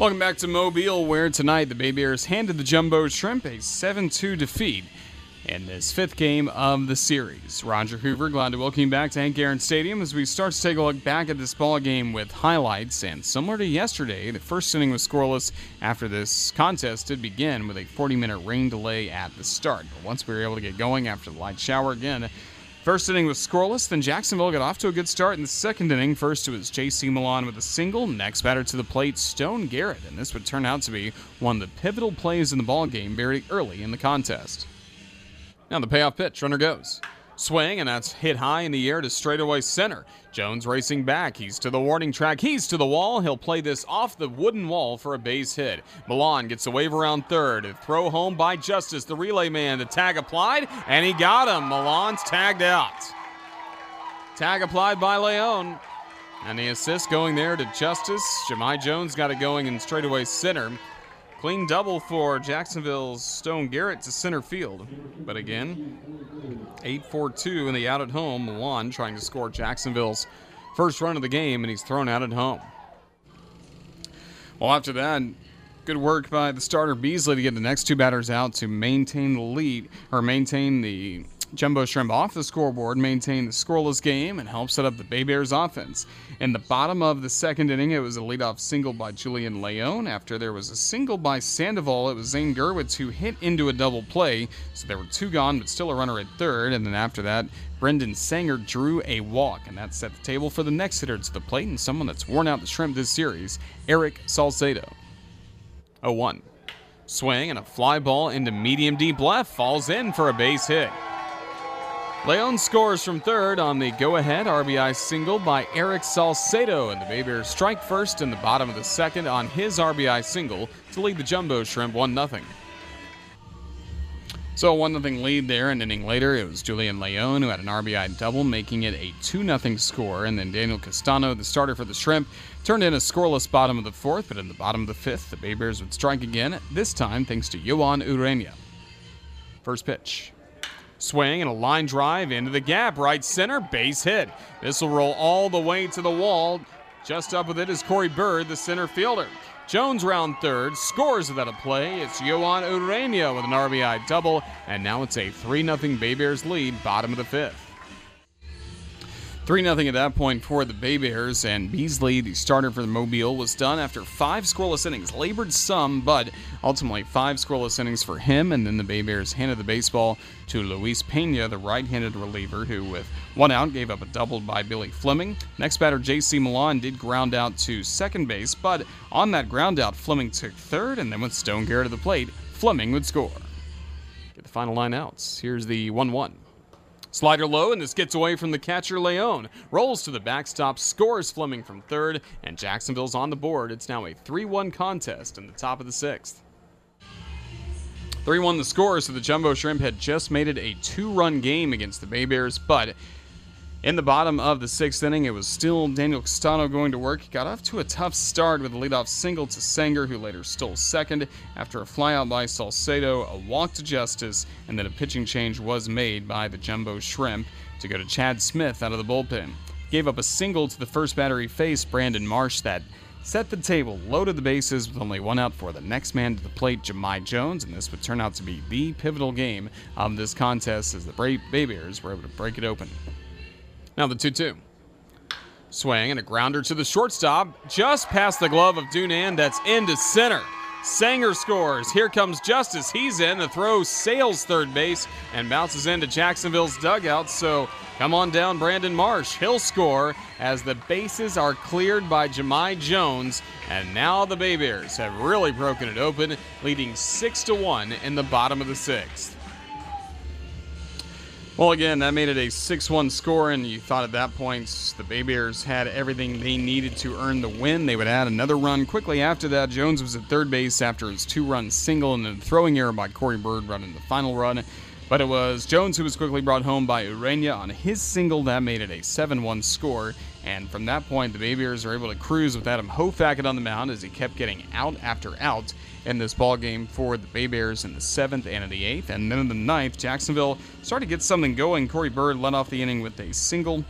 Welcome back to Mobile, where tonight the Bay Bears handed the Jumbo Shrimp a 7 2 defeat in this fifth game of the series. Roger Hoover, glad to welcome you back to Hank Aaron Stadium as we start to take a look back at this ball game with highlights. And similar to yesterday, the first inning was scoreless after this contest did begin with a 40 minute rain delay at the start. But once we were able to get going after the light shower again, First inning was scoreless, then Jacksonville got off to a good start in the second inning. First it was J.C. Milan with a single, next batter to the plate, Stone Garrett, and this would turn out to be one of the pivotal plays in the ball game very early in the contest. Now the payoff pitch, runner goes. Swing, and that's hit high in the air to straightaway center. Jones racing back. He's to the warning track. He's to the wall. He'll play this off the wooden wall for a base hit. Milan gets a wave around third. A throw home by Justus, the relay man. The tag applied, and he got him. Milan's tagged out. Tag applied by Leone. And the assist going there to Justus. Jahmai Jones got it going in straightaway center. Clean double for Jacksonville's Stone Garrett to center field. But again, 8 4 2 in the out at home. Milan trying to score Jacksonville's first run of the game, and he's thrown out at home. Well, after that, good work by the starter Beasley to get the next two batters out to maintain the lead or maintain the Jumbo Shrimp off the scoreboard, maintain the scoreless game, and help set up the Bay Bears offense. In the bottom of the second inning, it was a leadoff single by Julian Leone. After there was a single by Sandoval, it was Zane Gurwitz who hit into a double play. So there were two gone, but still a runner at third. And then after that, Brendon Sanger drew a walk, and that set the table for the next hitter to the plate and someone that's worn out the shrimp this series, Erick Salcedo. 0 1. Swing and a fly ball into medium deep left falls in for a base hit. Leone scores from third on the go ahead RBI single by Erick Salcedo, and the Bay Bears strike first in the bottom of the second on his RBI single to lead the Jumbo Shrimp 1 0. So, a 1 0 lead there. An inning later, it was Julian Leone who had an RBI double, making it a 2 0 score. And then Daniel Castano, the starter for the Shrimp, turned in a scoreless bottom of the fourth, but in the bottom of the fifth, the Bay Bears would strike again, this time thanks to Johan Ureña. First pitch. Swing and a line drive into the gap, right center, base hit. This will roll all the way to the wall. Just up with it is Corey Bird, the center fielder. Jones round third, scores without a play. It's Johan Ureña with an RBI double, and now it's a 3 0 Bay Bears lead, bottom of the fifth. 3 0 at that point for the Bay Bears, and Beasley, the starter for the Mobile, was done after five scoreless innings. Labored some, but ultimately five scoreless innings for him, and then the Bay Bears handed the baseball to Luis Pena, the right handed reliever, who, with one out, gave up a double by Billy Fleming. Next batter, J.C. Milan, did ground out to second base, but on that ground out, Fleming took third, and then with Stone Garrett at the plate, Fleming would score. Get the final line outs. Here's the 1 1. Slider low, and this gets away from the catcher Leone. Rolls to the backstop, scores Fleming from third, and Jacksonville's on the board. It's now a 3 1 contest in the top of the sixth. 3 1 the score, so the Jumbo Shrimp had just made it a two run game against the Bay Bears, but in the bottom of the sixth inning, it was still Daniel Castano going to work. Got off to a tough start with a leadoff single to Sanger, who later stole second after a flyout by Salcedo, a walk to Justus, and then a pitching change was made by the Jumbo Shrimp to go to Chad Smith out of the bullpen. Gave up a single to the first batter he faced, Brandon Marsh, that set the table, loaded the bases with only one out for the next man to the plate, Jahmai Jones, and this would turn out to be the pivotal game of this contest as the Bay Bears were able to break it open. Now the 2 2. Swing and a grounder to the shortstop, just past the glove of Dunand. That's into center. Sanger scores. Here comes Justus. He's in. The throw sails third base and bounces into Jacksonville's dugout. So come on down, Brandon Marsh. He'll score as the bases are cleared by Jahmai Jones. And now the Bay Bears have really broken it open, leading 6 to 1 in the bottom of the sixth. Well, again, that made it a 6 1 score, and you thought at that point the Bay Bears had everything they needed to earn the win. They would add another run quickly after that. Jones was at third base after his two run single and then throwing error by Corey Bird running the final run. But it was Jones who was quickly brought home by Ureña on his single. That made it a 7 1 score. And from that point, the Bay Bears are able to cruise with Adam Hofacket on the mound as he kept getting out after out in this ball game for the Bay Bears in the seventh and in the eighth. And then in the ninth, Jacksonville started to get something going. Corey Bird led off the inning with a single.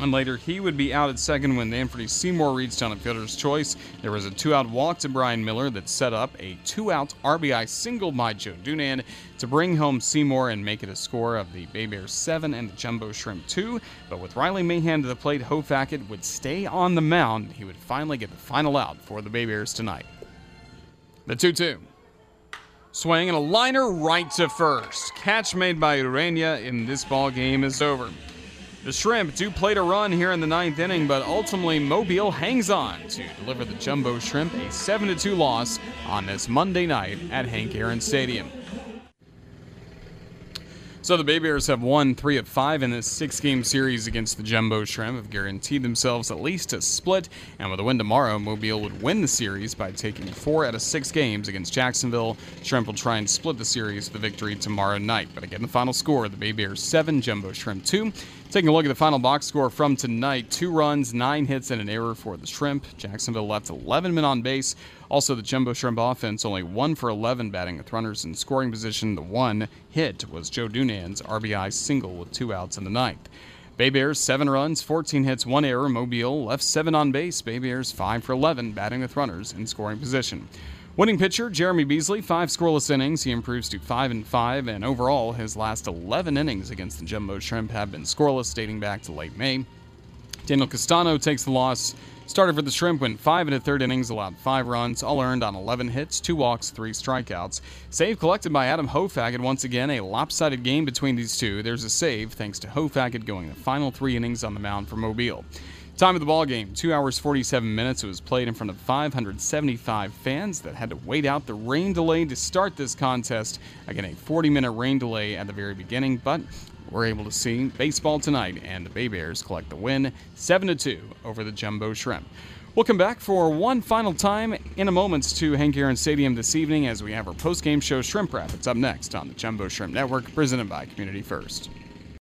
And later, he would be out at second when Anthony Seymour reached on a fielder's choice. There was a two out walk to Brian Miller that set up a two out RBI single by Joe Dunand to bring home Seymour and make it a score of the Bay Bears 7 and the Jumbo Shrimp 2. But with Riley Mahan to the plate, Hofacket would stay on the mound. He would finally get the final out for the Bay Bears tonight. The 2 2. Swing and a liner right to first. Catch made by Ureña in this ball game is over. The Shrimp do play to run here in the ninth inning, but ultimately Mobile hangs on to deliver the Jumbo Shrimp a 7 2 loss on this Monday night at Hank Aaron Stadium. So the Bay Bears have won three of five in this six-game series against the Jumbo Shrimp, have guaranteed themselves at least a split, and with a win tomorrow, Mobile would win the series by taking four out of six games against Jacksonville. Shrimp will try and split the series with the victory tomorrow night. But again, the final score: the Bay Bears seven, Jumbo Shrimp two. Taking a look at the final box score from tonight: two runs, nine hits, and an error for the Shrimp. Jacksonville left 11 men on base. Also, the Jumbo Shrimp offense only 1 for 11 batting with runners in scoring position. The one hit was Joe Dunand's RBI single with two outs in the ninth. Bay Bears 7 runs, 14 hits, 1 error. Mobile left 7 on base. Bay Bears 5 for 11 batting with runners in scoring position. Winning pitcher Jeremy Beasley, five scoreless innings. He improves to five and five, and overall, his last 11 innings against the Jumbo Shrimp have been scoreless, dating back to late May. Daniel Castano takes the loss Started for the Shrimp, went five and a third innings, allowed five runs, all earned on 11 hits, two walks, three strikeouts. Save collected by Adam Hofacket. Once again, a lopsided game between these two. There's a save thanks to Hofacket going the final three innings on the mound for Mobile. Time of the ball game, 2 hours 47 minutes. It was played in front of 575 fans that had to wait out the rain delay to start this contest. Again, a 40 minute rain delay at the very beginning, but we're able to see baseball tonight, and the Bay Bears collect the win 7 2 over the Jumbo Shrimp. We'll come back for one final time in a moment to Hank Aaron Stadium this evening as we have our post-game show Shrimp Wrap. It's up next on the Jumbo Shrimp Network, presented by Community First.